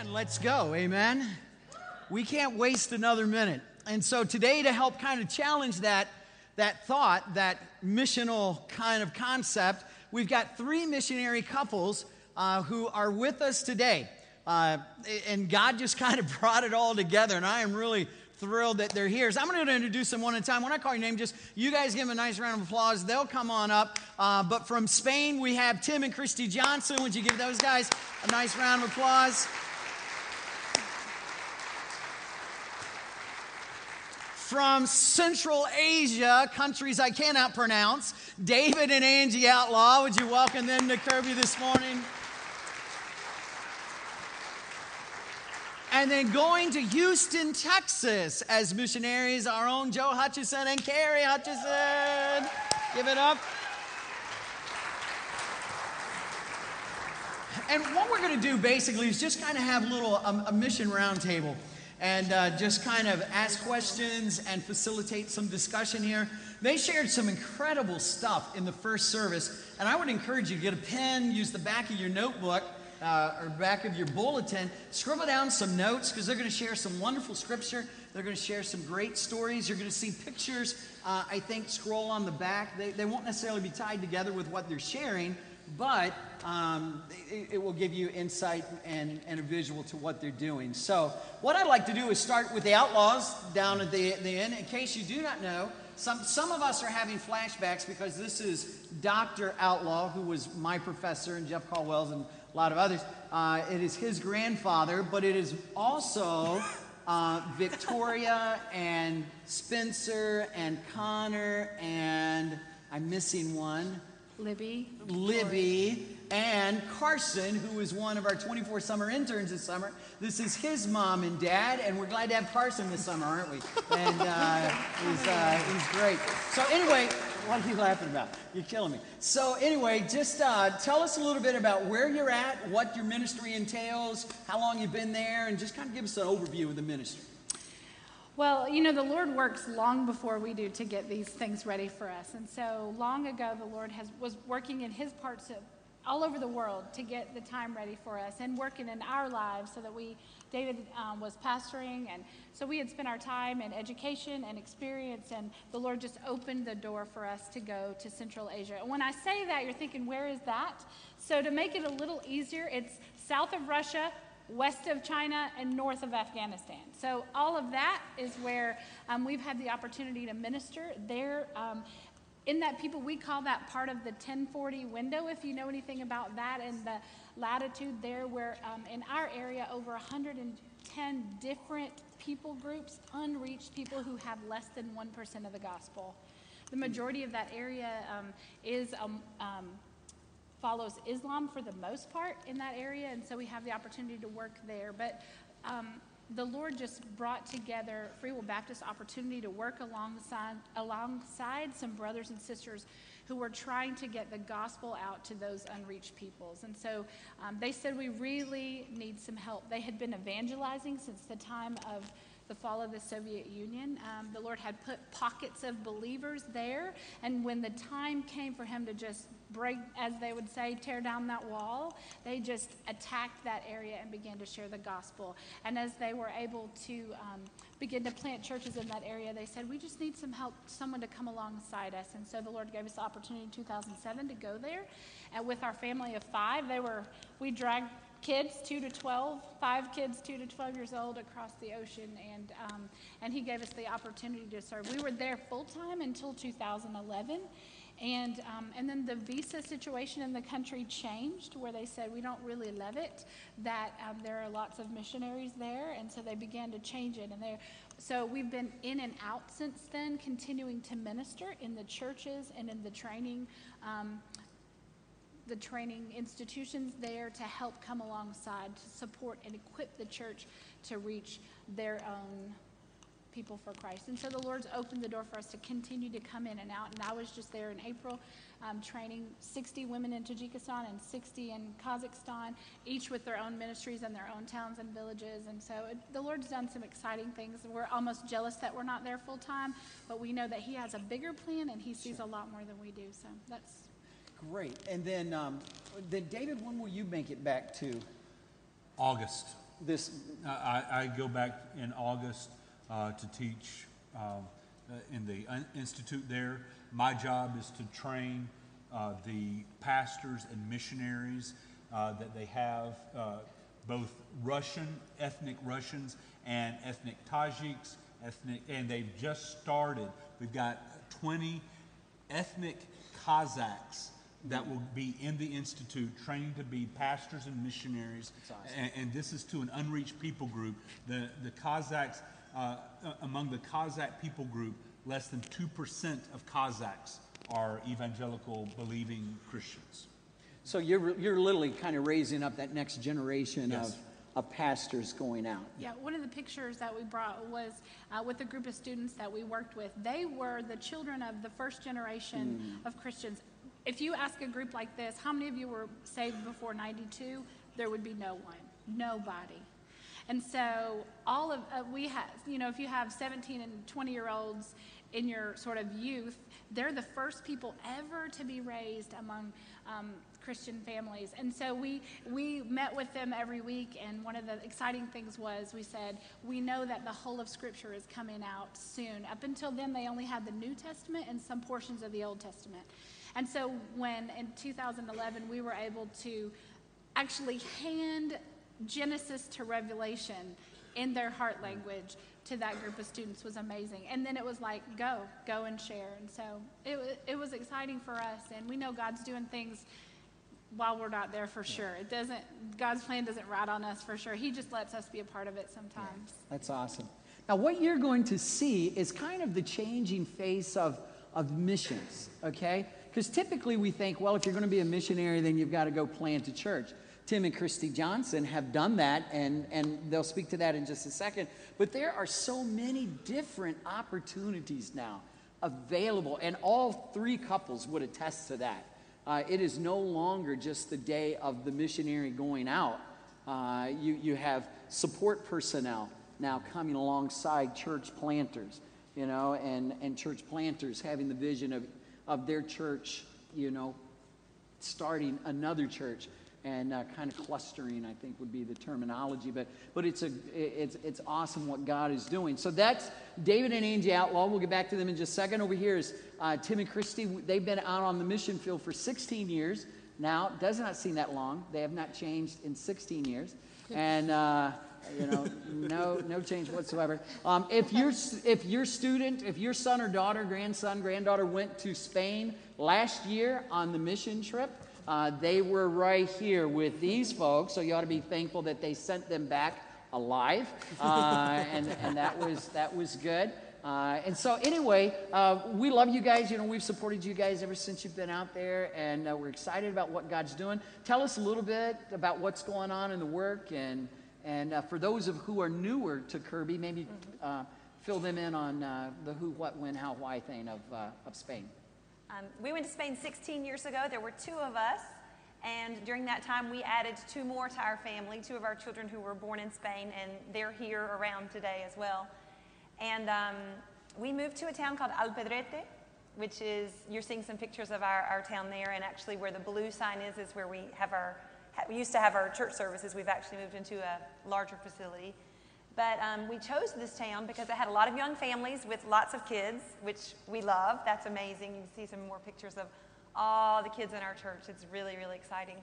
And let's go. Amen. We can't waste another minute. And so today, to help kind of challenge that, that thought, that missional kind of concept, we've got three missionary couples uh, who are with us today. Uh, and God just kind of brought it all together. And I am really thrilled that they're here. So I'm going to introduce them one at a time. When I call your name, just you guys give them a nice round of applause. They'll come on up. Uh, but from Spain, we have Tim and Christy Johnson. Would you give those guys a nice round of applause? From Central Asia, countries I cannot pronounce, David and Angie Outlaw. Would you welcome them to Kirby this morning? And then going to Houston, Texas as missionaries, our own Joe Hutchison and Carrie Hutchison. Give it up. And what we're going to do basically is just kind of have a little um, a mission roundtable and uh, just kind of ask questions and facilitate some discussion here. They shared some incredible stuff in the first service, and I would encourage you to get a pen, use the back of your notebook uh, or back of your bulletin, scribble down some notes because they're going to share some wonderful scripture. They're going to share some great stories. You're going to see pictures, uh, I think, scroll on the back. They, they won't necessarily be tied together with what they're sharing, but um, it, it, will give you insight and, and a visual to what they're doing. So, what I'd like to do is start with the outlaws down at the, the end. In case you do not know, some, some of us are having flashbacks because this is Dr. Outlaw, who was my professor, and Jeff Caldwell's and a lot of others. Uh, it is his grandfather, but it is also uh, Victoria and Spencer and Connor and I'm missing one. Libby. Libby and Carson, who is one of our 24 summer interns this summer. This is his mom and dad, and we're glad to have Carson this summer, aren't we? And uh, he's, uh, he's great. So, anyway, what are you laughing about? You're killing me. So, anyway, just uh, tell us a little bit about where you're at, what your ministry entails, how long you've been there, and just kind of give us an overview of the ministry. Well, you know, the Lord works long before we do to get these things ready for us. And so long ago, the Lord has, was working in his parts of all over the world to get the time ready for us and working in our lives so that we, David um, was pastoring, and so we had spent our time in education and experience, and the Lord just opened the door for us to go to Central Asia. And when I say that, you're thinking, where is that? So to make it a little easier, it's south of Russia, west of China, and north of Afghanistan. So all of that is where um, we've had the opportunity to minister there. Um, in that people, we call that part of the 1040 window, if you know anything about that, and the latitude there, where um, in our area, over 110 different people groups, unreached people who have less than 1% of the gospel. The majority of that area um, is um, um, follows Islam for the most part in that area, and so we have the opportunity to work there. But um, the Lord just brought together Free Will Baptist opportunity to work alongside, alongside some brothers and sisters who were trying to get the gospel out to those unreached peoples. And so um, they said, We really need some help. They had been evangelizing since the time of the fall of the Soviet Union. Um, the Lord had put pockets of believers there. And when the time came for Him to just break, as they would say, tear down that wall, they just attacked that area and began to share the gospel. And as they were able to um, begin to plant churches in that area, they said, We just need some help, someone to come alongside us. And so the Lord gave us the opportunity in 2007 to go there. And with our family of five, they were, we dragged kids, two to 12, five kids, two to 12 years old, across the ocean. And, um, and he gave us the opportunity to serve. We were there full time until 2011. And, um, and then the visa situation in the country changed where they said, we don't really love it, that um, there are lots of missionaries there. And so they began to change it. And so we've been in and out since then, continuing to minister in the churches and in the training um, the training institutions there to help come alongside to support and equip the church to reach their own people for Christ. And so the Lord's opened the door for us to continue to come in and out. And I was just there in April um, training 60 women in Tajikistan and 60 in Kazakhstan, each with their own ministries and their own towns and villages. And so it, the Lord's done some exciting things. We're almost jealous that we're not there full time, but we know that He has a bigger plan and He sees sure. a lot more than we do. So that's Great. And then, um, then David, when will you make it back to? August. this? I, I go back in August uh, to teach um, uh, in the institute there. My job is to train uh, the pastors and missionaries uh, that they have, uh, both Russian, ethnic Russians, and ethnic Tajiks, ethnic, and they've just started. We've got 20 ethnic Kazakhs that will be in the institute training to be pastors and missionaries. awesome. And, and this is to an unreached people group. The, the Kazakhs, uh, uh, among the Kazakh people group, less than 2% of Kazakhs are evangelical believing Christians. So you're, you're literally kind of raising up that next generation Yes. of, of pastors going out. Yeah, one of the pictures that we brought was uh, with a group of students that we worked with. They were the children of the first generation of Christians. If you ask a group like this, how many of you were saved before 92? There would be no one, nobody. And so all of uh, we have, you know, if you have 17 and 20 year olds in your sort of youth, they're the first people ever to be raised among um, Christian families. And so we we met with them every week, and one of the exciting things was we said we know that the whole of Scripture is coming out soon. Up until then, they only had the New Testament and some portions of the Old Testament. And so when in 2011 we were able to actually hand Genesis to Revelation in their heart language to that group of students was amazing. And then it was like, go, go and share. And so it, it was exciting for us. And we know God's doing things while we're not there for sure. It doesn't, God's plan doesn't ride on us for sure. He just lets us be a part of it sometimes. That's awesome. Now, what you're going to see is kind of the changing face of, of missions, okay? Because typically we think, well, if you're going to be a missionary, then you've got to go plant a church. Tim and Christy Johnson have done that, and, and they'll speak to that in just a second. But there are so many different opportunities now available, and all three couples would attest to that. Uh, it is no longer just the day of the missionary going out. Uh, you, you have support personnel now coming alongside church planters, you know, and, and church planters having the vision of, of their church, you know, starting another church and uh, kind of clustering i think would be the terminology but but it's a it's it's awesome what god is doing. So that's david and angie outlaw. We'll get back to them in just a second. Over here is uh, tim and christy. They've been out on the mission field for 16 years now. Does not seem that long. They have not changed in 16 years. And uh, you know no no change whatsoever. Um, if your if your student if your son or daughter grandson granddaughter went to spain last year on the mission trip uh, they were right here with these folks so you ought to be thankful that they sent them back alive uh, and, and that was that was good. Uh, and so anyway uh, we love you guys. You know we've supported you guys ever since you've been out there and uh, we're excited about what god's doing. Tell us a little bit about what's going on in the work and and uh, for those of who are newer to Kirby, maybe uh, fill them in on uh, the who, what, when, how, why thing of, uh, of Spain. Um, we went to Spain 16 years ago. There were two of us. And during that time, we added two more to our family, two of our children who were born in Spain, and they're here around today as well. And um, we moved to a town called Alpedrete, which is, you're seeing some pictures of our, our town there, and actually where the blue sign is, is where we have our, we used to have our church services. We've actually moved into a larger facility. But um, we chose this town because it had a lot of young families with lots of kids, which we love. That's amazing. You can see some more pictures of all the kids in our church. It's really, really exciting.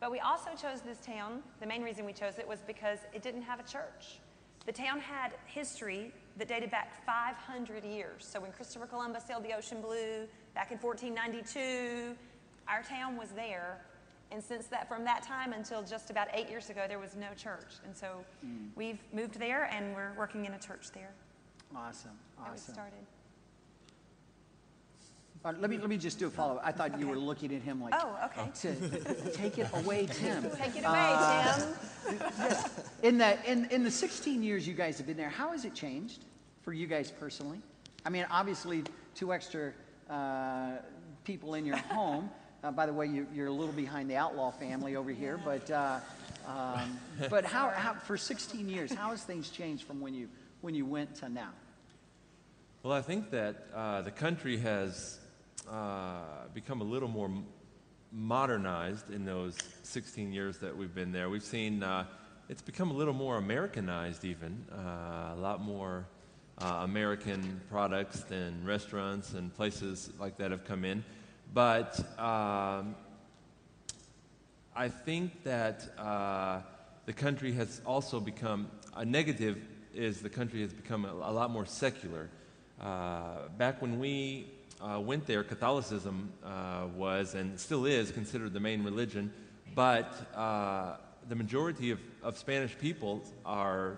But we also chose this town. The main reason we chose it was because it didn't have a church. The town had history that dated back 500 years. So when Christopher Columbus sailed the ocean blue back in 1492, our town was there. And since that, from that time until just about eight years ago, there was no church. And so we've moved there and we're working in a church there. Awesome, That we started. Uh, let, me, let me just do a follow up. I thought you were looking at him like, Oh, okay. to, take it away, Tim. Take it away, Tim. In the, in, in the 16 years you guys have been there, how has it changed for you guys personally? I mean, obviously, two extra uh, people in your home. Uh, by the way, you, you're a little behind the outlaw family over here, but uh, um, but how, how for 16 years, how has things changed from when you when you went to now? Well, I think that uh, the country has uh, become a little more modernized in those 16 years that we've been there. We've seen uh, it's become a little more Americanized, even uh, a lot more American products and restaurants and places like that have come in. But um, I think that uh, the country has also become a negative. Is the country has become a, a lot more secular. Uh, back when we uh, went there, Catholicism uh, was and still is considered the main religion, but uh, the majority of, of Spanish people are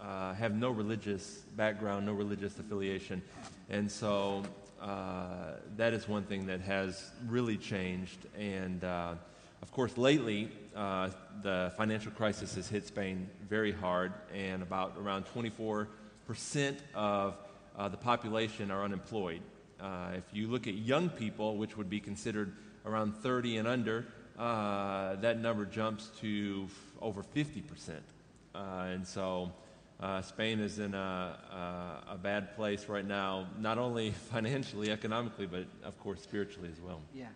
uh, have no religious background, no religious affiliation, and so uh, that is one thing that has really changed. And uh, of course, lately uh, the financial crisis has hit Spain very hard, and about around 24 percent of uh, the population are unemployed. Uh, if you look at young people, which would be considered around 30 and under, that number jumps to f- over 50 percent. and so uh, Spain is in a, a, a, bad place right now, not only financially, economically, but of course spiritually as well. Yeah.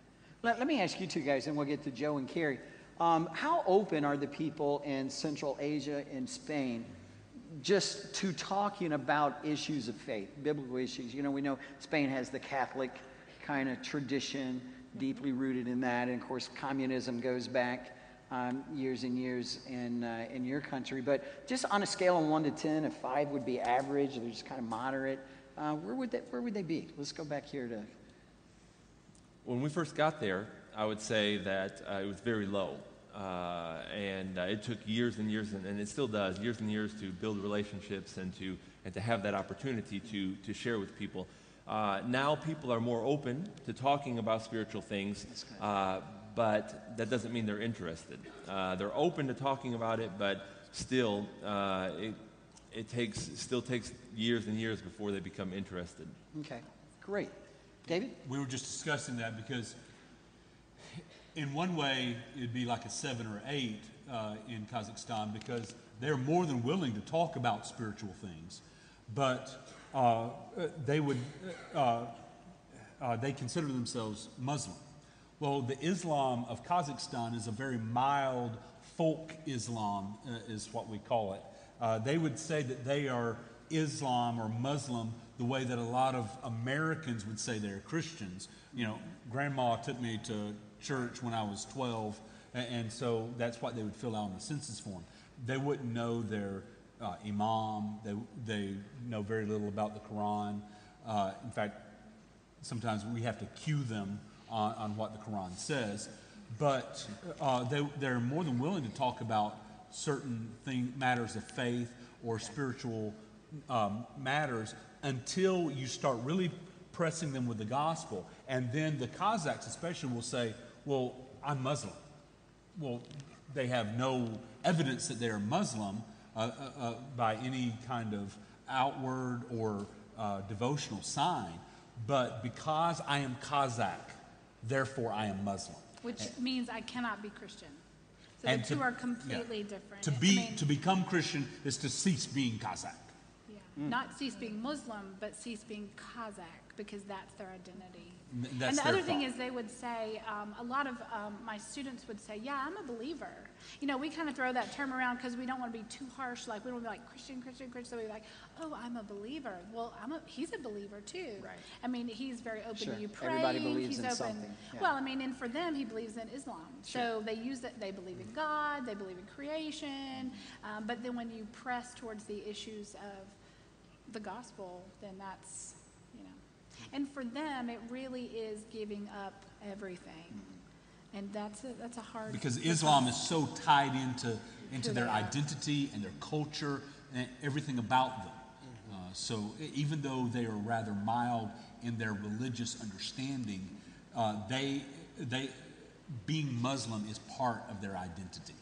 Let, let me ask you two guys, and we'll get to Joe and Carrie. Um, how open are the people in Central Asia and Spain just to talking about issues of faith, biblical issues? You know, we know Spain has the Catholic kind of tradition, deeply rooted in that. And of course, communism goes back um, years and years in, uh, in your country. But just on a scale of 1 to 10, if 5 would be average, they're just kind of moderate, uh, where, would they, where would they be? Let's go back here to. When we first got there, I would say that uh, it was very low. Uh, and uh, it took years and years, and, and, it still does, years and years to build relationships and to, and to have that opportunity to, to share with people. Uh, now people are more open to talking about spiritual things, uh, but that doesn't mean they're interested. Uh, they're open to talking about it, but still, uh, it, it takes, still takes years and years before they become interested. Okay, great. David? We were just discussing that because, in one way, it'd be like a seven or eight uh, in Kazakhstan because they're more than willing to talk about spiritual things, but uh, they would uh, uh, they consider themselves Muslim. Well, the Islam of Kazakhstan is a very mild folk Islam, uh, is what we call it. Uh, they would say that they are Islam or Muslim the way that a lot of Americans would say they're Christians. You know, grandma took me to church when I was 12, and, and so that's what they would fill out on the census form. They wouldn't know their uh, imam, they, they know very little about the Quran. Uh, in fact, sometimes we have to cue them on, on what the Quran says, but uh, they, they're more than willing to talk about certain thing, matters of faith or spiritual um, matters until you start really pressing them with the gospel. And then the Kazakhs, especially, will say, Well, I'm Muslim. Well, they have no evidence that they're Muslim uh, uh, uh by any kind of outward or uh, devotional sign. But because I am Kazakh, therefore I am Muslim. Which and, means I cannot be Christian. So the two are completely yeah. different. To be I mean, to become Christian is to cease being Kazakh. Yeah. Mm. Not cease being Muslim, but cease being Kazakh because that's their identity. That's and the other thought. thing is, they would say, um, a lot of um, my students would say, Yeah, I'm a believer. You know, we kind of throw that term around because we don't want to be too harsh. Like, we don't want to be like Christian, Christian, Christian. So we're like, Oh, I'm a believer. Well, I'm a, he's a believer too. Right. I mean, he's very open sure. to you praying. Everybody believes he's in open. something. Yeah. Well, I mean, and for them, he believes in Islam. Sure. So they use it, they believe in God, they believe in creation. Um, but then when you press towards the issues of the gospel, then that's and for them, it really is giving up everything. And that's a, that's a hard because Islam is so tied into into their identity and their culture and everything about them. Uh, so even though they are rather mild in their religious understanding, uh, they they being Muslim is part of their identity.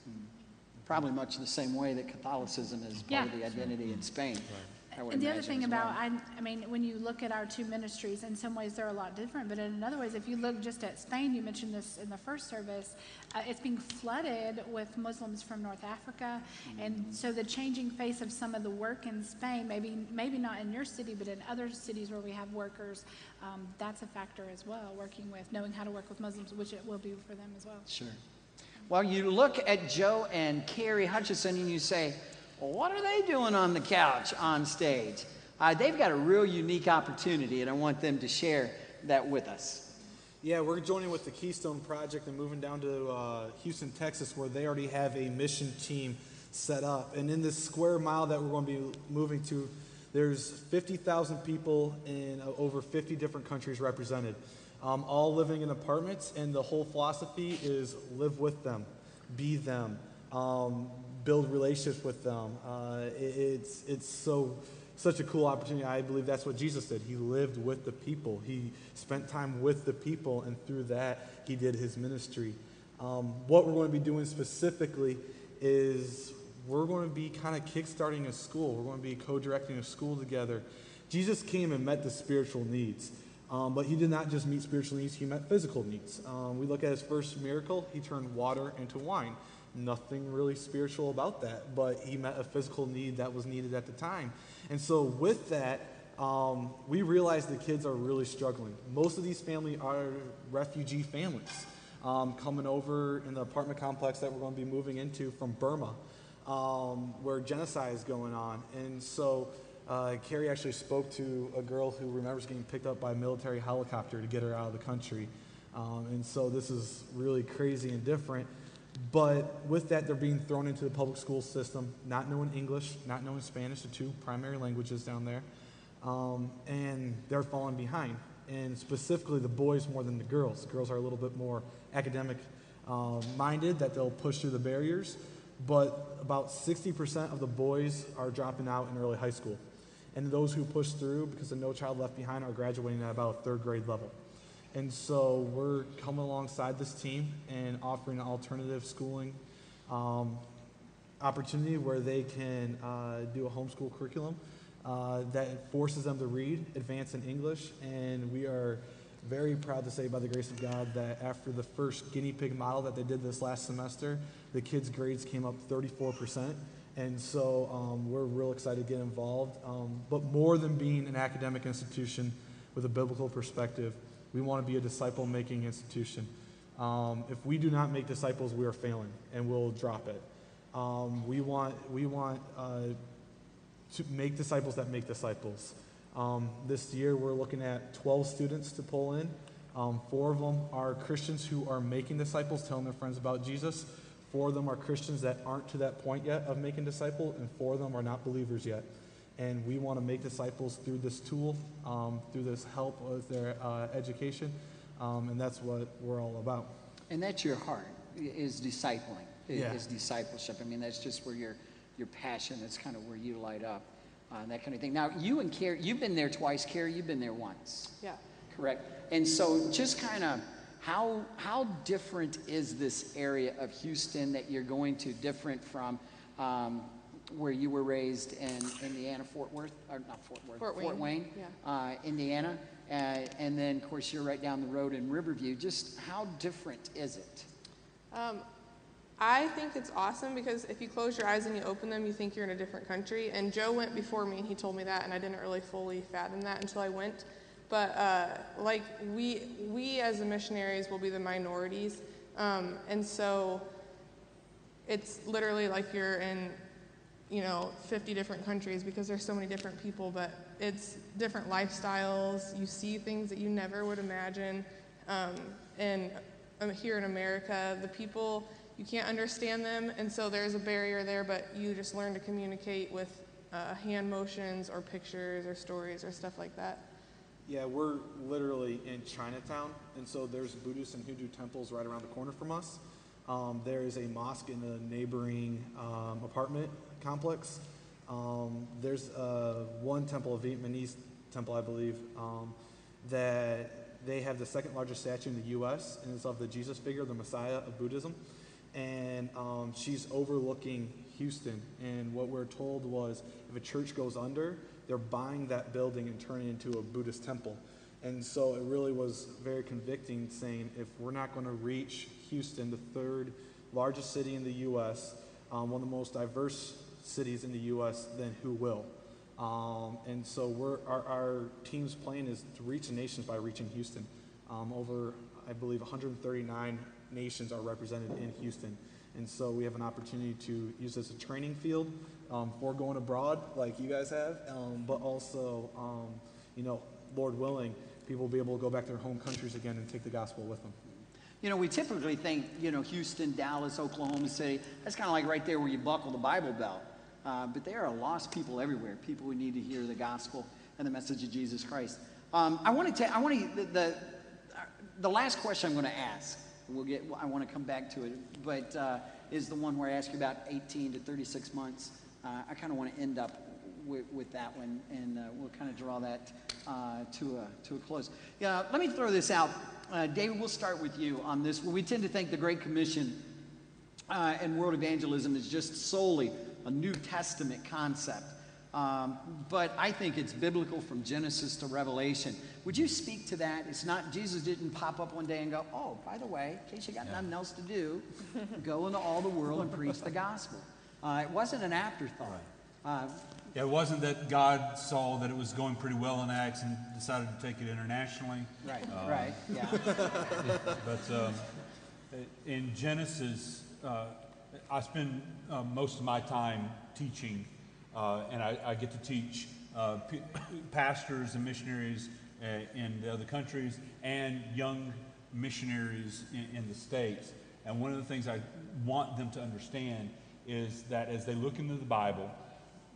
Probably much the same way that Catholicism is part yeah. of the identity in Spain. Right. And the other thing about. I, I mean, when you look at our two ministries, in some ways they're a lot different, but in other ways, if you look just at Spain, you mentioned this in the first service, uh, it's being flooded with Muslims from North Africa, mm-hmm. and so the changing face of some of the work in Spain, maybe maybe not in your city, but in other cities where we have workers, um, that's a factor as well. Working with knowing how to work with Muslims, which it will be for them as well. Sure. Well, you look at Joe and Carrie Hutchison and you say, well, what are they doing on the couch on stage? Uh, they've got a real unique opportunity, and I want them to share that with us. Yeah, we're joining with the Keystone Project and moving down to uh, Houston, Texas, where they already have a mission team set up. And in this square mile that we're going to be moving to, there's 50,000 people in uh, over 50 different countries represented, um, all living in apartments. And the whole philosophy is live with them, be them, um, build relationships with them. Uh, it, it's, it's so such a cool opportunity. I believe that's what Jesus did. He lived with the people, he spent time with the people, and through that, he did his ministry. Um, what we're going to be doing specifically is we're going to be kind of kickstarting a school. We're going to be co directing a school together. Jesus came and met the spiritual needs. Um, but he did not just meet spiritual needs, he met physical needs. Um, we look at his first miracle, he turned water into wine. Nothing really spiritual about that, but he met a physical need that was needed at the time. And so, with that, um, we realize the kids are really struggling. Most of these families are refugee families um, coming over in the apartment complex that we're going to be moving into from Burma, um, where genocide is going on. And so, uh, Carrie actually spoke to a girl who remembers getting picked up by a military helicopter to get her out of the country. Um, and so, this is really crazy and different. But with that, they're being thrown into the public school system, not knowing English, not knowing Spanish, the two primary languages down there. Um, and they're falling behind. And specifically, the boys more than the girls. The girls are a little bit more academic um, minded, that they'll push through the barriers. But about 60% of the boys are dropping out in early high school. And those who push through, because of No Child Left Behind, are graduating at about a third grade level. And so we're coming alongside this team and offering an alternative schooling um, opportunity where they can uh, do a homeschool curriculum uh, that forces them to read, advance in English, and we are very proud to say, by the grace of God, that after the first guinea pig model that they did this last semester, the kids' grades came up 34%. And so um, we're real excited to get involved. Um, but more than being an academic institution with a biblical perspective, we want to be a disciple making institution. Um, if we do not make disciples, we are failing and we'll drop it. Um, we want, we want uh, to make disciples that make disciples. Um, this year, we're looking at 12 students to pull in. Um, four of them are Christians who are making disciples, telling their friends about Jesus. Four of them are Christians that aren't to that point yet of making disciples, and four of them are not believers yet. And we want to make disciples through this tool, um, through this help with their uh, education, um, and that's what we're all about. And that's your heart, is discipling, is, Yeah. is discipleship. I mean, that's just where your, your passion, that's kind of where you light up, uh, and that kind of thing. Now, you and Carrie, you've been there twice. Carrie, you've been there once. Yeah. Correct. And so, just kind of how how different is this area of Houston that you're going to? Different from um, where you were raised in Indiana, Fort Worth, or not Fort Worth, Fort Wayne, yeah. uh, Indiana, uh, and then of course you're right down the road in Riverview. Just how different is it? Um, I think it's awesome because if you close your eyes and you open them, you think you're in a different country. And Joe went before me and he told me that, and I didn't really fully fathom that until I went. But uh, like we, we as the missionaries will be the minorities, um, and so it's literally like you're in, you know, 50 different countries because there's so many different people. But it's different lifestyles. You see things that you never would imagine. Um, and um, here in America, the people you can't understand them, and so there's a barrier there. But you just learn to communicate with uh, hand motions or pictures or stories or stuff like that. Yeah, we're literally in Chinatown, and so there's Buddhist and Hindu temples right around the corner from us. Um, there is a mosque in a neighboring um, apartment complex. Um, there's uh, one temple, a Vietnamese temple, I believe, um, that they have the second largest statue in the U.S. and it's of the Jesus figure, the Messiah of Buddhism, and um, she's overlooking Houston. And what we're told was, if a church goes under, they're buying that building and turning it into a Buddhist temple. And so it really was very convicting saying if we're not going to reach Houston, the third largest city in the U.S., um, one of the most diverse cities in the U.S., then who will? Um, and so our, our team's plan is to reach nations by reaching Houston. Um, over, I believe, 139 nations are represented in Houston. And so we have an opportunity to use this as a training field um, for going abroad, like you guys have, um, but also, um, you know, Lord willing, people will be able to go back to their home countries again and take the gospel with them. You know, we typically think, you know, Houston, Dallas, Oklahoma City, that's kind of like right there where you buckle the Bible belt. Uh, but there are lost people everywhere, people who need to hear the gospel and the message of Jesus Christ. Um, I want to, tell. I want to, the, the, the last question I'm going to ask, we'll get, I want to come back to it, but uh, is the one where I ask you about 18 to 36 months. Uh, I kind of want to end up with, with, that one, and uh, we'll kind of draw that uh, to, a, to a close. Yeah, let me throw this out. Uh, David, we'll start with you on this. We tend to think the Great Commission uh, and world evangelism is just solely a New Testament concept. Um, but I think it's biblical from Genesis to Revelation. Would you speak to that? It's not, Jesus didn't pop up one day and go, oh, by the way, in case you got yeah. nothing else to do, go into all the world and preach the gospel. Uh, it wasn't an afterthought. Right. Uh, yeah, it wasn't that God saw that it was going pretty well in Acts and decided to take it internationally. Right, um, right, yeah. but um, in Genesis, uh, I spend uh, most of my time teaching uh, and I, I, get to teach uh, p- pastors and missionaries uh, in the other countries and young missionaries in, in the States. And one of the things I want them to understand is that as they look into the Bible,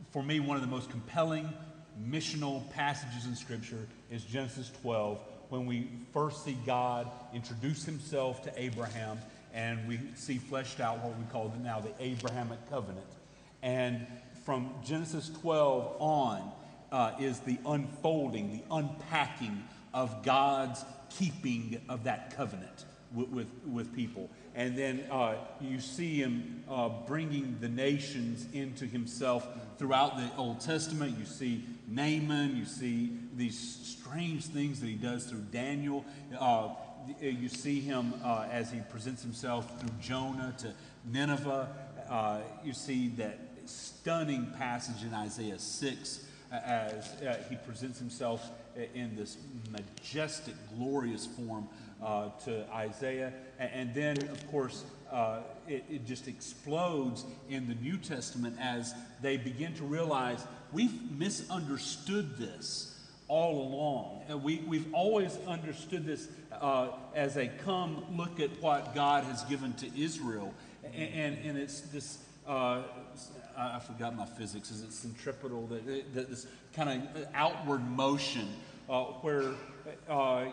for me, one of the most compelling missional passages in Scripture is Genesis 12, when we first see God introduce himself to Abraham and we see fleshed out what we call now the Abrahamic covenant. And from Genesis 12 on uh, is the unfolding, the unpacking of God's keeping of that covenant with, with, with people. And then uh, you see him uh, bringing the nations into himself throughout the Old Testament. You see Naaman, you see these strange things that he does through Daniel. Uh, you see him uh, as he presents himself through Jonah to Nineveh. Uh, you see that stunning passage in Isaiah 6 uh, as uh, he presents himself in this majestic, glorious form uh, to Isaiah. And, and, then, of course, uh, it, it, just explodes in the New Testament as they begin to realize we've misunderstood this all along. Uh, we, we've always understood this uh, as a come look at what God has given to Israel. And, and, it's this uh, I, forgot my physics. Is it centripetal? That, that this kind of outward motion uh, where uh,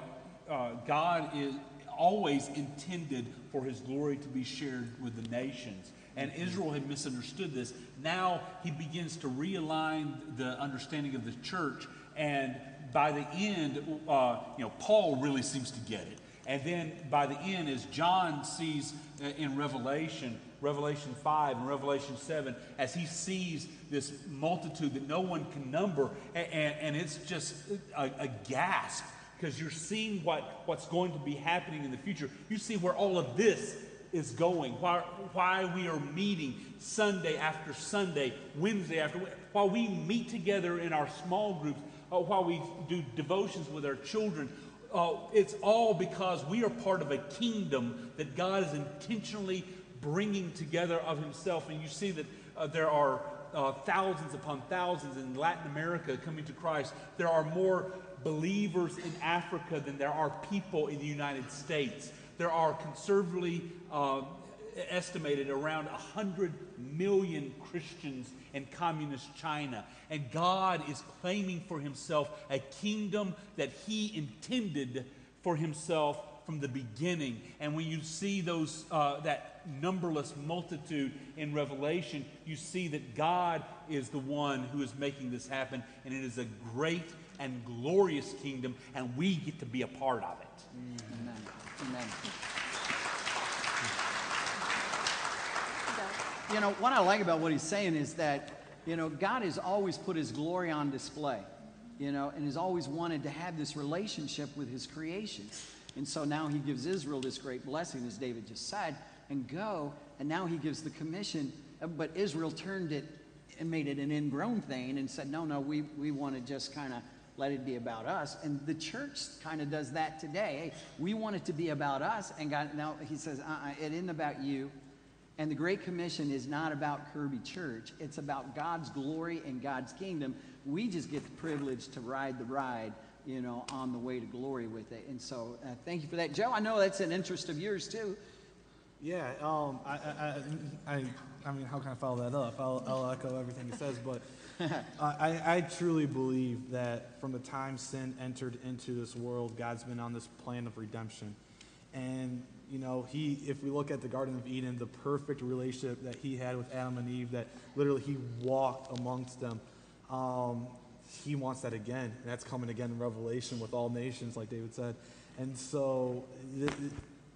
uh, God is always intended for His glory to be shared with the nations. And Israel had misunderstood this. Now he begins to realign the understanding of the church. And by the end, uh, you know, Paul really seems to get it. And then by the end, as John sees uh, in Revelation, Revelation 5 and Revelation 7, as he sees this multitude that no one can number, and, and, it's just a, a gasp because you're seeing what, what's going to be happening in the future. You see where all of this is going, why, why we are meeting Sunday after Sunday, Wednesday after while we meet together in our small groups, uh, while we do devotions with our children. Uh, it's all because we are part of a kingdom that God is intentionally bringing together of himself. And you see that uh, there are uh, thousands upon thousands in Latin America coming to Christ. There are more believers in Africa than there are people in the United States. There are conservatively uh, estimated around 100 million Christians in communist China. And God is claiming for himself a kingdom that he intended for himself from the beginning. And when you see those, uh, that numberless multitude in Revelation, you see that God is the one who is making this happen. And it is a great and glorious kingdom, and we get to be a part of it. Amen. Amen. You know, what I like about what he's saying is that, you know, God has always put his glory on display, you know, and has always wanted to have this relationship with his creation. And so now he gives Israel this great blessing, as David just said, and go. And now he gives the commission. Uh, but Israel turned it and made it an ingrown thing and said, no, no, we, we want to just kind of let it be about us. And the church kind of does that today. Hey, we want it to be about us. And God, now he says, uh-uh, it isn't about you. And the Great Commission is not about Kirby Church. It's about God's glory and God's kingdom. We just get the privilege to ride the ride, you know, on the way to glory with it. And so uh, thank you for that. Joe, I know that's an interest of yours too. Yeah, um, I, I, I, I mean, how can I follow that up? I'll, I'll echo everything he says, but I, I truly believe that from the time sin entered into this world, God's been on this plan of redemption. And, you know, he, if we look at the Garden of Eden, the perfect relationship that he had with Adam and Eve, that literally he walked amongst them, um, he wants that again. And that's coming again in Revelation with all nations, like David said. And so,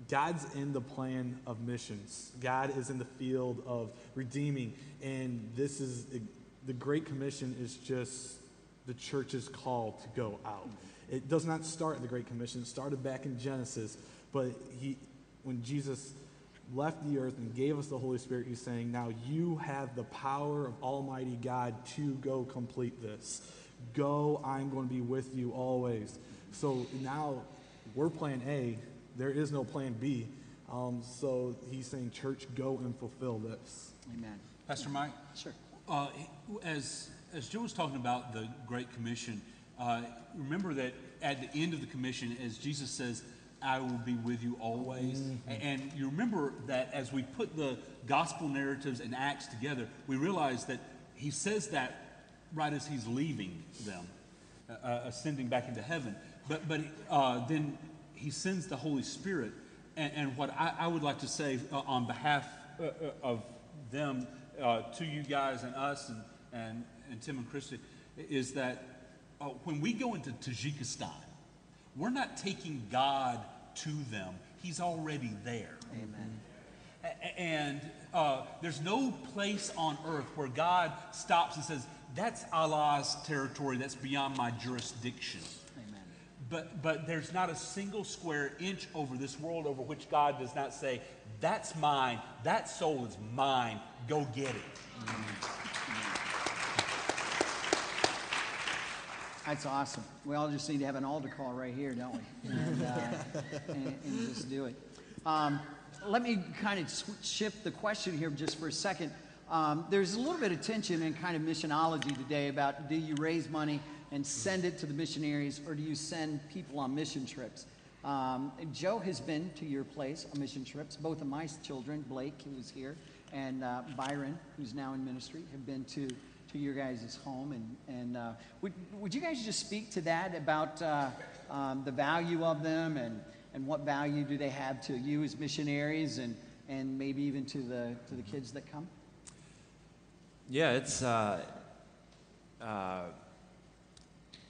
God's in the plan of missions. God is in the field of redeeming. And this is the Great Commission is just the church's call to go out. It does not start in the Great Commission. It started back in Genesis. But he, when Jesus left the earth and gave us the Holy Spirit, he's saying, Now you have the power of Almighty God to go complete this. Go, I'm going to be with you always. So now we're plan A, there is no plan B. Um, so he's saying, Church, go and fulfill this. Amen. Pastor Mike? Sure. Uh, as, as Joe was talking about the Great Commission, uh, remember that at the end of the commission, as Jesus says, I will be with you always. Mm-hmm. And you remember that as we put the gospel narratives and Acts together, we realize that he says that right as he's leaving them, uh, uh ascending back into heaven. But, but uh, then he sends the Holy Spirit. And, and what I, I, would like to say uh, on behalf uh, of them to you guys and us and, and, and Tim and Christy is that when we go into Tajikistan, we're not taking God to them. He's already there. Amen. And uh, there's no place on earth where God stops and says, That's Allah's territory, that's beyond my jurisdiction. Amen. But, but there's not a single square inch over this world over which God does not say, That's mine, that soul is mine, go get it. Amen. That's awesome. We all just need to have an altar call right here, don't we? And, uh, and, and just do it. Um, let me kind of shift the question here just for a second. Um, there's a little bit of tension in kind of missionology today about do you raise money and send it to the missionaries or do you send people on mission trips? Um, Joe has been to your place on mission trips. Both of my children, Blake, who was here, and uh, Byron, who's now in ministry, have been to to your guys' home. And, and uh, would, would you guys just speak to that about uh, um, the value of them and, and what value do they have to you as missionaries and, and maybe even to the, to the kids that come? Yeah, it's. Uh, uh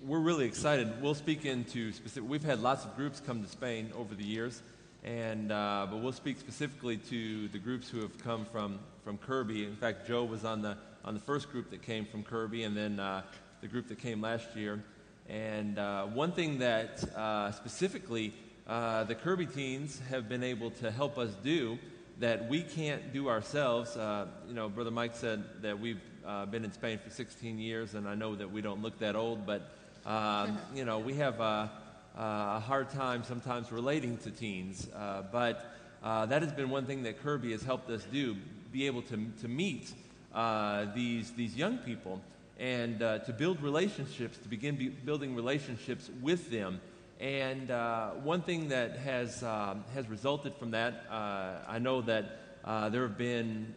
we're really excited. We'll speak into specific. We've had lots of groups come to Spain over the years, and uh, but we'll speak specifically to the groups who have come from from Kirby. In fact, Joe was on the on the first group that came from Kirby and then uh, the group that came last year. And uh, one thing that uh, specifically uh, the Kirby teens have been able to help us do that we can't do ourselves. Uh, you know, Brother Mike said that we've uh, been in Spain for 16 years, and I know that we don't look that old, but, um, you know, we have a, a, hard time sometimes relating to teens. but that has been one thing that Kirby has helped us do, be able to, to meet uh, these, these young people and uh, to build relationships, to begin be building relationships with them. And uh, one thing that has, um, has resulted from that, uh, I know that uh, there have been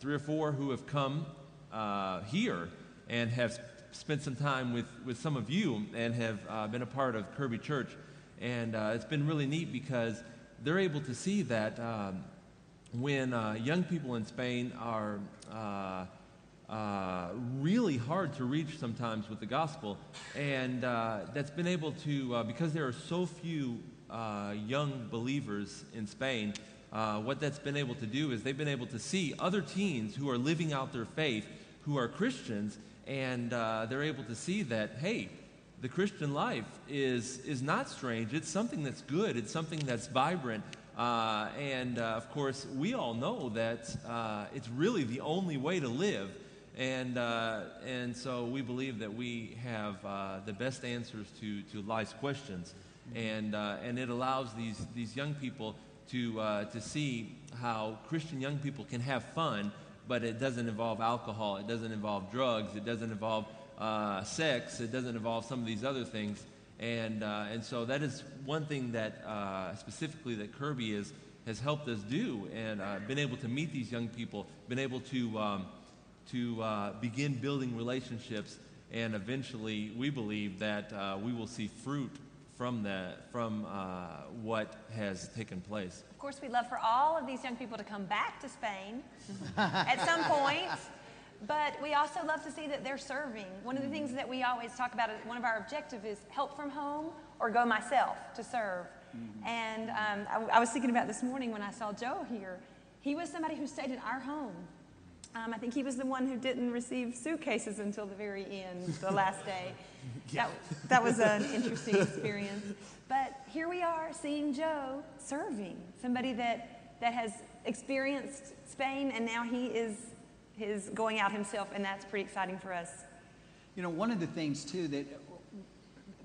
three or four who have come here and have spent some time with, with some of you and have been a part of Kirby Church. And it's been really neat because they're able to see that um, when uh, young people in Spain are uh, uh, really hard to reach sometimes with the gospel, and uh, that's been able to, uh, because there are so few uh, young believers in Spain, what that's been able to do is they've been able to see other teens who are living out their faith, who are Christians, and they're able to see that, hey, the Christian life is, is not strange. It's something that's good. It's something that's vibrant. Uh, and uh, of course, we all know that uh, it's really the only way to live. And, uh, and so we believe that we have uh, the best answers to, to life's questions. And, uh, and it allows these, these young people to, to see how Christian young people can have fun, but it doesn't involve alcohol, it doesn't involve drugs, it doesn't involve sex, it doesn't involve some of these other things. And, uh, and so that is one thing that specifically that Kirby is, has helped us do and been able to meet these young people, been able to. Um, to uh, begin building relationships, and eventually, we believe that uh, we will see fruit from that, from uh, what has taken place. Of course, we'd love for all of these young people to come back to Spain at some point. But we also love to see that they're serving. One of the things that we always talk about, is one of our objectives is help from home or go myself to serve. Mm-hmm. And um, I, I was thinking about this morning when I saw Joe here. He was somebody who stayed in our home um, I think he was the one who didn't receive suitcases until the very end, the last day. yeah. that, that was an interesting experience. But here we are seeing Joe serving, somebody that, that has experienced Spain and now he is, is going out himself, and that's pretty exciting for us. You know, one of the things, too, that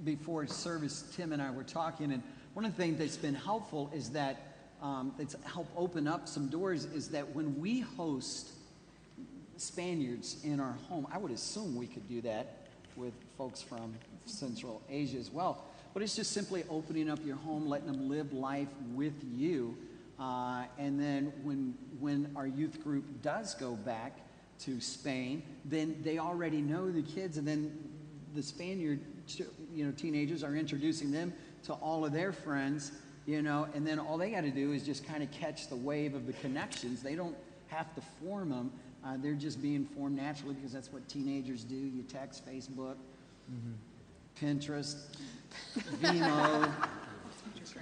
before service, Tim and I were talking, and one of the things that's been helpful is that um, that's helped open up some doors is that when we host Spaniards in our home. I would assume we could do that with folks from Central Asia as well. But it's just simply opening up your home, letting them live life with you. Uh, and then when, when our youth group does go back to Spain, then they already know the kids, and then the Spaniard, you know, teenagers are introducing them to all of their friends, you know, and then all they got to do is just kind of catch the wave of the connections. They don't have to form them. Uh, they're just being formed naturally because that's what teenagers do. You text Facebook, mm-hmm. Pinterest, Vimeo,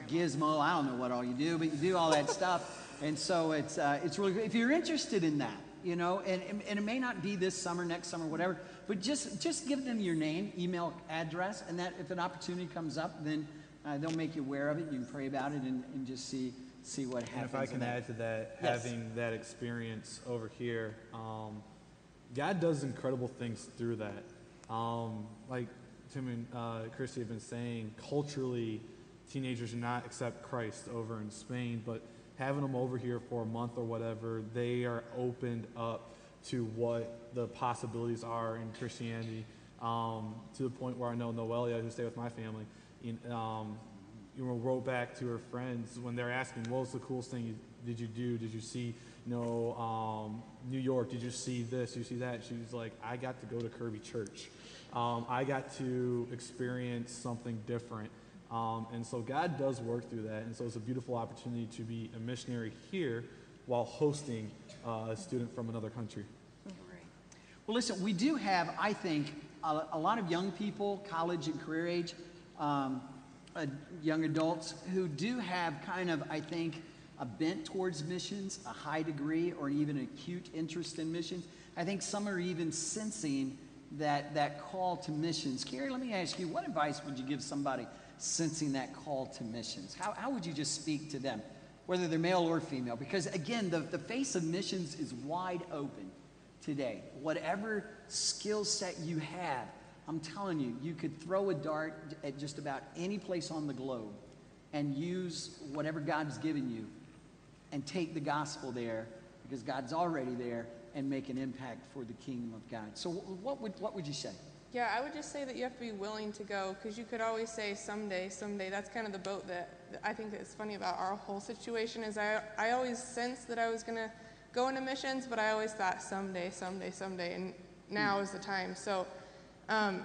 Gizmo. I don't know what all you do, but you do all that stuff. And so it's, uh, it's really good. If you're interested in that, you know, and, and it may not be this summer, next summer, whatever, but just, just give them your name, email address, and that if an opportunity comes up, then uh, they'll make you aware of it. You can pray about it and, and just see see what happens. And if I can add to that, yes. having that experience over here, um, God does incredible things through that. Um, like Tim and uh, Christy have been saying, culturally, teenagers do not accept Christ over in Spain, but having them over here for a month or whatever, they are opened up to what the possibilities are in Christianity. Um, to the point where I know Noelia, who stayed with my family, in, um, you know, wrote back to her friends when they're asking, what was the coolest thing you, did you do? Did you see, you know, um, New York? Did you see this? Did you see that? She was like, I got to go to Kirby Church. Um, I got to experience something different. Um, and so God does work through that. And so it's a beautiful opportunity to be a missionary here while hosting uh, a student from another country. Well, listen, we do have, I think, a, a lot of young people, college and career age, um, uh, young adults who do have kind of, I think, a bent towards missions, a high degree, or even an acute interest in missions. I think some are even sensing that, that call to missions. Carrie, let me ask you, what advice would you give somebody sensing that call to missions? How, how would you just speak to them, whether they're male or female? Because again, the, the face of missions is wide open today. Whatever skill set you have, I'm telling you, you could throw a dart at just about any place on the globe and use whatever God's given you and take the gospel there because God's already there and make an impact for the kingdom of God. So, what would, what would you say? Yeah, I would just say that you have to be willing to go because you could always say someday, someday. That's kind of the boat that, that I think is funny about our whole situation is I, I always sensed that I was going to go into missions, but I always thought someday, someday, someday, and now mm. is the time. So um,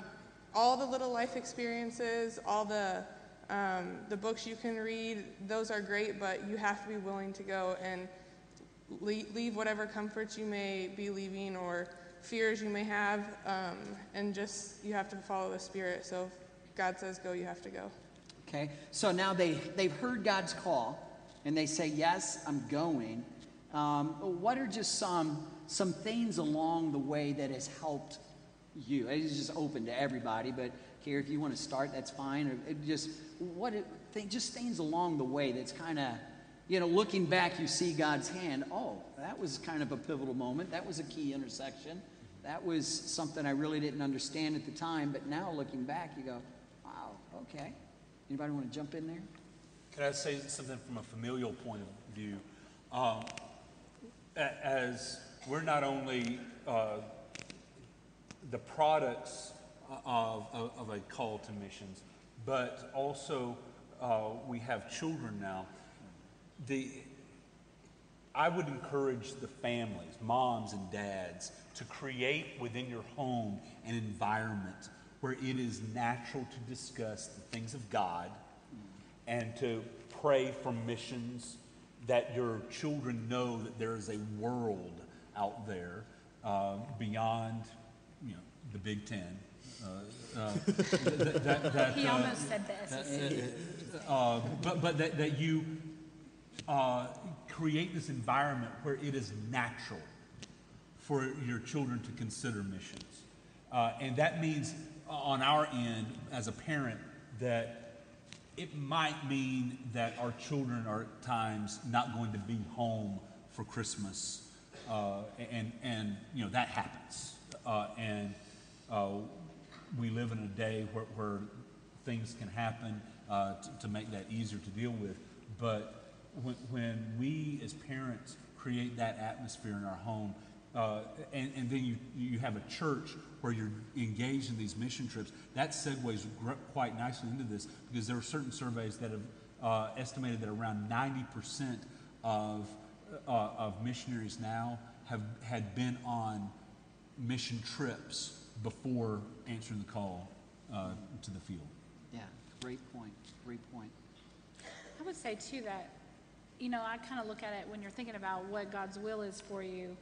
all the little life experiences, all the um, the books you can read, those are great, but you have to be willing to go and leave, leave whatever comforts you may be leaving or fears you may have, um, and just you have to follow the Spirit. So God says go, you have to go. Okay. So now they they've heard God's call, and they say yes, I'm going. Um, what are just some some things along the way that has helped you. It's just open to everybody, but here, if you want to start, that's fine. Or just what it th- just things along the way that's kind of, you know, looking back, you see God's hand. Oh, that was kind of a pivotal moment. That was a key intersection. That was something I really didn't understand at the time, but now looking back, you go, wow, okay. Anybody want to jump in there? Can I say something from a familial point of view? Um, as we're not only uh, the products of, of, of a call to missions, but also uh, we have children now. The, I would encourage the families, moms and dads, to create within your home an environment where it is natural to discuss the things of God and to pray for missions that your children know that there is a world out there uh, beyond you know the Big Ten. Uh, uh, that, that, that, He uh, almost said the SEC. uh, but but that, that you uh, create this environment where it is natural for your children to consider missions. Uh, and that means uh, on our end, as a parent, that it might mean that our children are at times not going to be home for Christmas. Uh, and, and, you know, that happens. Uh, and uh, we live in a day where, where things can happen uh, to, to make that easier to deal with. But when, when we as parents create that atmosphere in our home, uh, and, and then you, you have a church where you're engaged in these mission trips, that segues gr- quite nicely into this because there are certain surveys that have uh, estimated that around 90% of, uh, of missionaries now have had been on mission trips before answering the call uh, to the field. Yeah, great point. Great point. I would say too that, you know, I kind of look at it when you're thinking about what God's will is for you.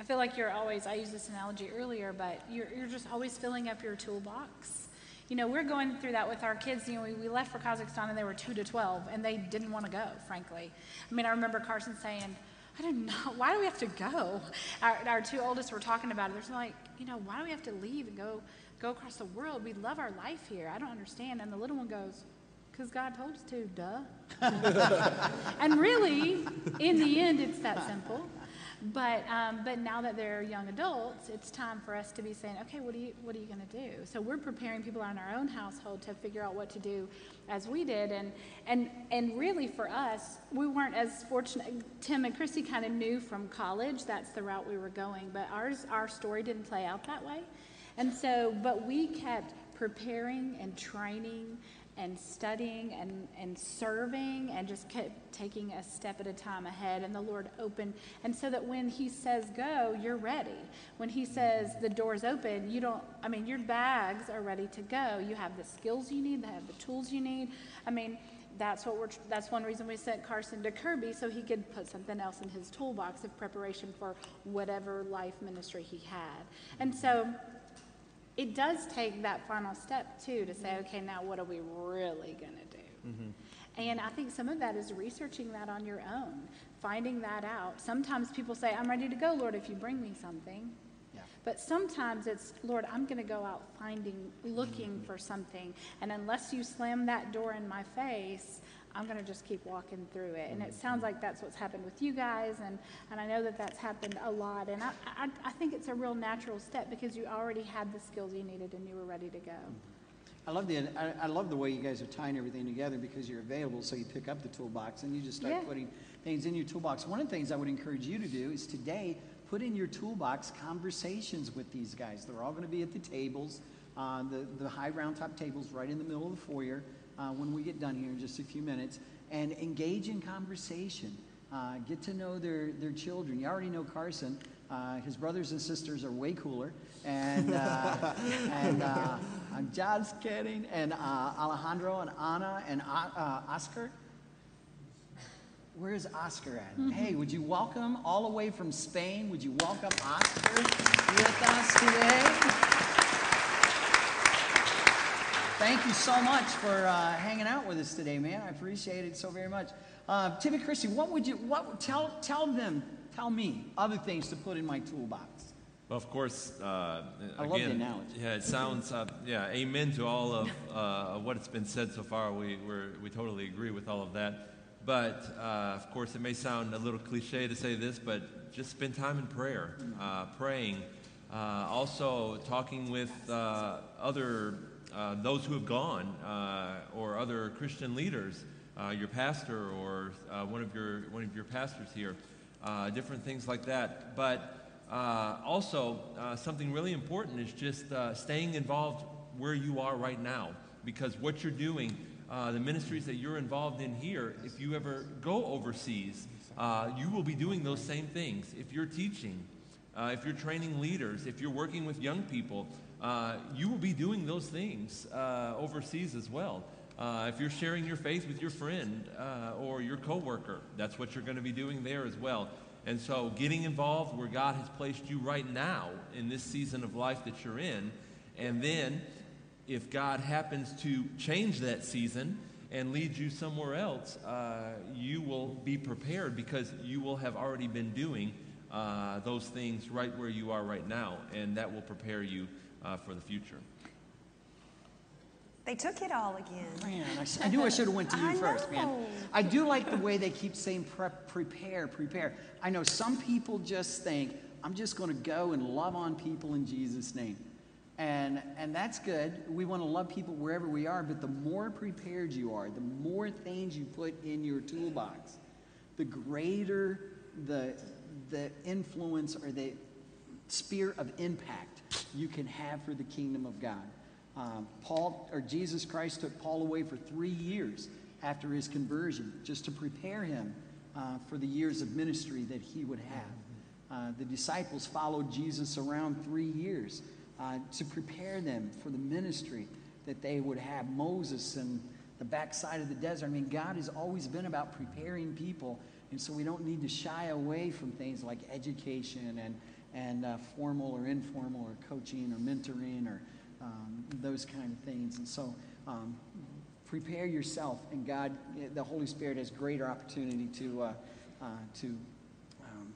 I feel like you're always, I used this analogy earlier, but you're, you're just always filling up your toolbox. You know, we're going through that with our kids. You know, we, we left for Kazakhstan and they were two to 12 and they didn't want to go, frankly. I mean, I remember Carson saying, I don't know, why do we have to go? Our, our two oldest were talking about it. They're like, you know, why do we have to leave and go, go across the world? We love our life here. I don't understand. And the little one goes, because God told us to, duh. and really, in the end, it's that simple. But, um, but now that they're young adults, it's time for us to be saying, okay, what are you, what are you going to do? So we're preparing people in our own household to figure out what to do as we did. And, and, and really for us, we weren't as fortunate. Tim and Christy kind of knew from college that's the route we were going, but ours, our story didn't play out that way. And so, but we kept preparing and training and studying and, and serving and just kept taking a step at a time ahead. And the Lord opened. And so that when He says go, you're ready. When He says the door's open, you don't, I mean, your bags are ready to go. You have the skills you need, they have the tools you need. I mean, that's what we're that's one reason we sent Carson to Kirby so he could put something else in his toolbox of preparation for whatever life ministry he had. And so it does take that final step too to say, okay, now what are we really going to do? Mm-hmm. And I think some of that is researching that on your own, finding that out. Sometimes people say, I'm ready to go, Lord, if you bring me something. Yeah. But sometimes it's, Lord, I'm going to go out finding, looking mm-hmm. for something. And unless you slam that door in my face, I'm going to just keep walking through it. And it sounds like that's what's happened with you guys. And, and I know that that's happened a lot. And I, I, I think it's a real natural step because you already had the skills you needed and you were ready to go. I love the I, I love the way you guys are tying everything together because you're available. So you pick up the toolbox and you just start Yeah. putting things in your toolbox. One of the things I would encourage you to do is today put in your toolbox conversations with these guys. They're all going to be at the tables, uh, the the high round top tables right in the middle of the foyer uh, when we get done here in just a few minutes, and engage in conversation. Uh, get to know their, their children. You already know Carson. Uh, his brothers and sisters are way cooler. And, uh, and uh, I'm just kidding. And uh, Alejandro and Anna and Oscar. Where's Oscar at? Hey, would you welcome all the way from Spain? Would you welcome Oscar with us today? Thank you so much for uh, hanging out with us today, man. I appreciate it so very much. Uh, Tim and Christy, what would you what tell tell them tell me other things to put in my toolbox? Well, of course, uh, I love the again, analogy. yeah, it sounds, uh, yeah, amen to all of uh, what's been said so far. We we're, we totally agree with all of that. But uh, of course, it may sound a little cliche to say this, but just spend time in prayer, uh, praying Uh, also, talking with uh, other uh, those who have gone uh, or other Christian leaders, uh, your pastor or uh, one of your one of your pastors here, different things like that. But also, something really important is just staying involved where you are right now, because what you're doing, uh, the ministries that you're involved in here, if you ever go overseas, uh, you will be doing those same things. If you're teaching, uh, if you're training leaders, if you're working with young people, uh, you will be doing those things uh, overseas as well. Uh, if you're sharing your faith with your friend uh, or your coworker, that's what you're going to be doing there as well. And so, getting involved where God has placed you right now in this season of life that you're in, and then if God happens to change that season and lead you somewhere else, uh, you will be prepared because you will have already been doing uh, those things right where you are right now, and that will prepare you uh, for the future. They took it all again. Man, I, s- I knew I should have went to you I first, man. know. I do like the way they keep saying prep, prepare, prepare. I know some people just think, I'm just going to go and love on people in Jesus' name. And, and that's good. We want to love people wherever we are, but the more prepared you are, the more things you put in your toolbox, the greater the, the influence or the sphere of impact you can have for the kingdom of God. Um, Paul or Jesus Christ took Paul away for three years after his conversion, just to prepare him uh, for the years of ministry that he would have. Uh, the disciples followed Jesus around three years uh, to prepare them for the ministry that they would have. Moses and the backside of the desert. I mean, God has always been about preparing people, and so we don't need to shy away from things like education and and uh, formal or informal or coaching or mentoring or um, those kind of things. And so, um, prepare yourself, and God, the Holy Spirit has greater opportunity to uh, uh, to um,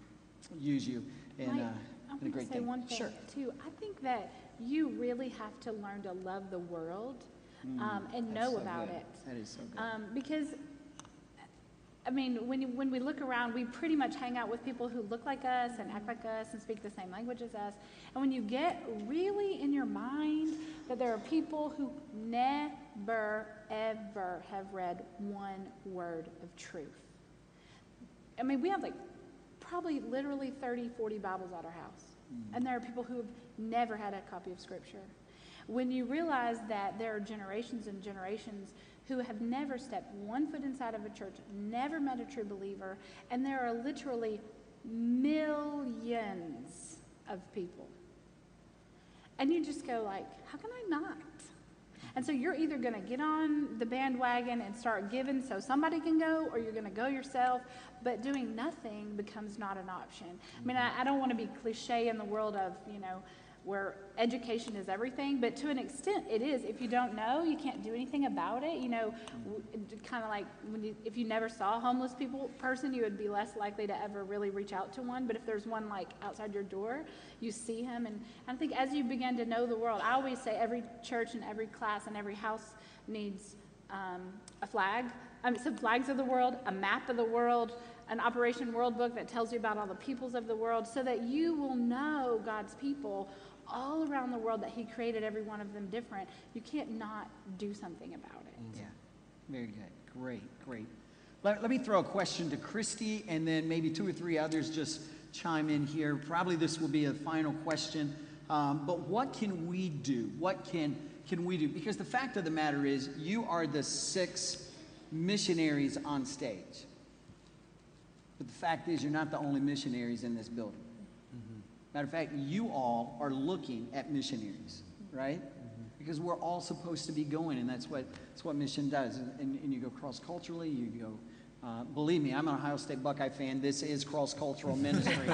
use you in, Mike, uh, I in a great say thing. one thing Sure. too. I think that you really have to learn to love the world um, and Mm, know about good. it. That is so good. Um, because, I mean, when, you, when we look around, we pretty much hang out with people who look like us and act like us and speak the same language as us. And when you get really in your mind that there are people who never, ever have read one word of truth. I mean, we have like probably literally 30, 40 Bibles at our house. Mm-hmm. And there are people who have never had a copy of Scripture. When you realize that there are generations and generations who have never stepped one foot inside of a church, never met a true believer, and there are literally millions of people. And you just go like, how can I not? And so you're either going to get on the bandwagon and start giving so somebody can go, or you're going to go yourself. But doing nothing becomes not an option. I mean, I, I don't want to be cliche in the world of, you know, where education is everything, but to an extent it is. If you don't know, you can't do anything about it. You know, kind of like you, if you never saw a homeless people person, you would be less likely to ever really reach out to one. But if there's one like outside your door, you see him. And I think as you begin to know the world, I always say every church and every class and every house needs um, a flag, um, some flags of the world, a map of the world, an Operation World Book that tells you about all the peoples of the world, so that you will know God's people all around the world that He created every one of them different. You can't not do something about it. Yeah, very good. Great, great. Let, let me throw a question to Christy, and then maybe two or three others just chime in here. Probably this will be a final question. Um, but what can we do? What can can we do? Because the fact of the matter is, you are the six missionaries on stage. But the fact is, you're not the only missionaries in this building. Matter of fact, you all are looking at missionaries, right? Because we're all supposed to be going, and that's what that's what mission does. And, and, and you go cross culturally. You go. Uh, believe me, I'm an Ohio State Buckeye fan. This is cross cultural ministry,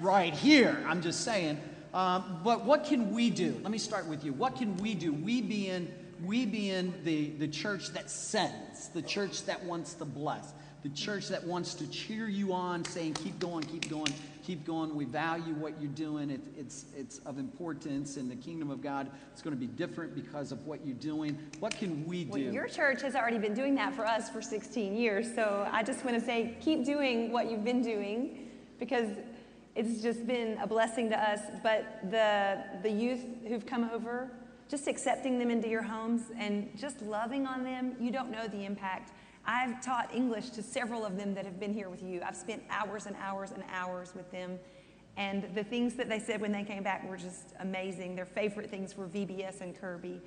right here. I'm just saying. Um, but what can we do? Let me start with you. What can we do? We being we being the the church that sends, the church that wants to bless, the church that wants to cheer you on, saying, "Keep going, keep going." Keep going. We value what you're doing. It, it's, it's of importance in the kingdom of God. It's going to be different because of what you're doing. What can we do? Well, your church has already been doing that for us for 16 years. So I just want to say, keep doing what you've been doing because it's just been a blessing to us. But the, the youth who've come over, just accepting them into your homes and just loving on them, you don't know the impact. I've taught English to several of them that have been here with you. I've spent hours and hours and hours with them. And the things that they said when they came back were just amazing. Their favorite things were VBS and Kirby.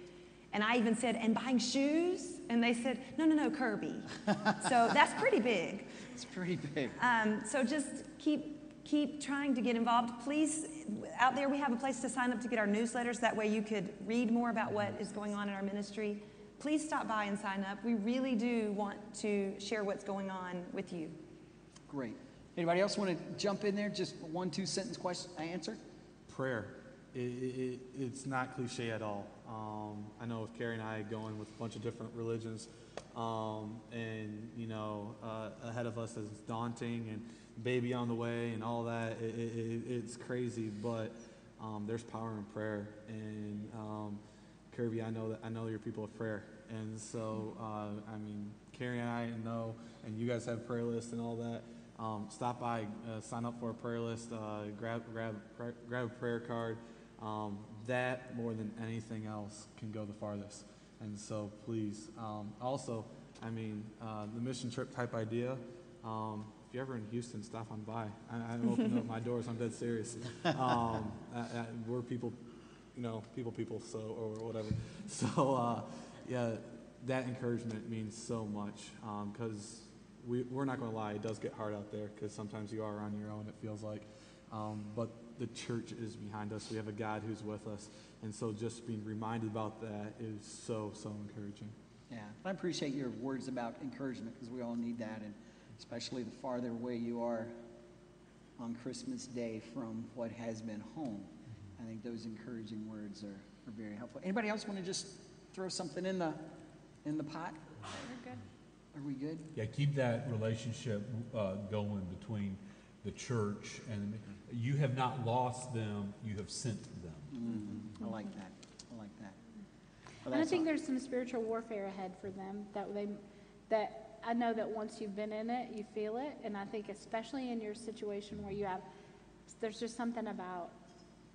And I even said, and buying shoes? And they said, no, no, no, Kirby. so that's pretty big. It's pretty big. Um, so just keep keep trying to get involved. Please, out there we have a place to sign up to get our newsletters. That way you could read more about what is going on in our ministry. Please stop by and sign up. We really do want to share what's going on with you. Great. Anybody else want to jump in there? Just one, two sentence question I answer. prayer. It, it, it's not cliche at all. Um, I know with Carrie and I going with a bunch of different religions, um, and you know, uh, ahead of us is daunting and baby on the way and all that. It, it, it's crazy, but um, there's power in prayer. And um, Kirby, I know that I know you're people of prayer, and so uh, I mean, Carrie and I know, and you guys have prayer lists and all that. Um, stop by, uh, sign up for a prayer list, uh, grab, grab, pr- grab a prayer card. Um, that more than anything else can go the farthest. And so please, um, also, I mean, uh, the mission trip type idea. Um, if you're ever in Houston, stop on by. I, I'm opening up my doors. I'm dead serious. Um, I, I, we're people, you know, people, people, so or whatever. So uh, yeah, that encouragement means so much because we, we're not going to lie, it does get hard out there because sometimes you are on your own. It feels like, um, but the church is behind us. We have a God who's with us, and so just being reminded about that is so so encouraging. Yeah, I appreciate your words about encouragement because we all need that, and especially the farther away you are on Christmas Day from what has been home. I think those encouraging words are, are very helpful. Anybody else want to just throw something in the in the pot? We're good. Are we good? Yeah, keep that relationship uh, going between the church and you have not lost them, you have sent them. Mm, I like that. I like that. Well, And I think all- there's some spiritual warfare ahead for them that they, that I know that once you've been in it, you feel it. And I think especially in your situation where you have, there's just something about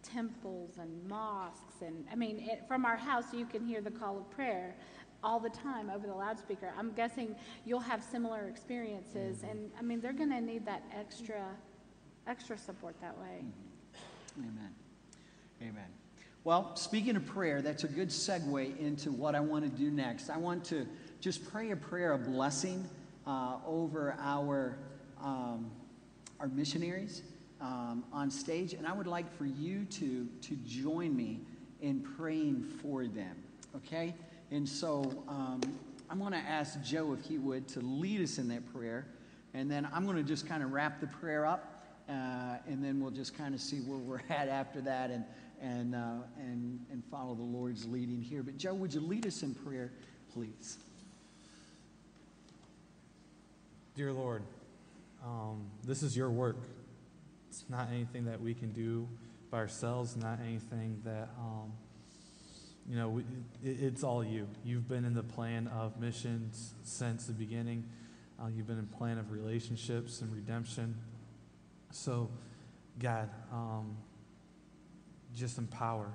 temples and mosques and, I mean, it, from our house, you can hear the call of prayer all the time over the loudspeaker. I'm guessing you'll have similar experiences and, I mean, they're gonna need that extra, extra support that way. Amen. Amen. Well, speaking of prayer, that's a good segue into what I want to do next. I want to just pray a prayer of blessing uh, over our um, our missionaries um, on stage, and I would like for you to to join me in praying for them. Okay, and so um, I'm going to ask Joe if he would to lead us in that prayer, and then I'm going to just kind of wrap the prayer up. Uh, and then we'll just kind of see where we're at after that and, and, uh, and, and follow the Lord's leading here. But, Joe, would you lead us in prayer, please? Dear Lord, um, this is your work. It's not anything that we can do by ourselves, not anything that, um, you know, we, it, it's all you. You've been in the plan of missions since the beginning. Uh, you've been in plan of relationships and redemption. So, God, um, just empower.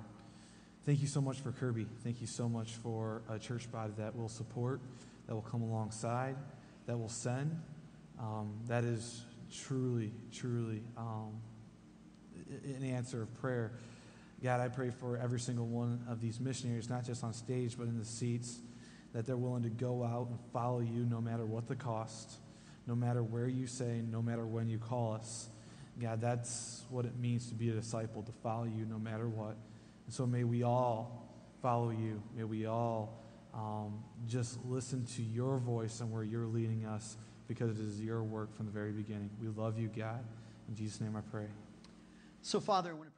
Thank you so much for Kirby. Thank you so much for a church body that will support, that will come alongside, that will send. Um, that is truly, truly um, an answer of prayer. God, I pray for every single one of these missionaries, not just on stage, but in the seats, that they're willing to go out and follow you no matter what the cost, no matter where you say, no matter when you call us. God, that's what it means to be a disciple, to follow you no matter what. And so may we all follow you. May we all um, just listen to your voice and where you're leading us because it is your work from the very beginning. We love you, God. In Jesus' name I pray. So, Father, to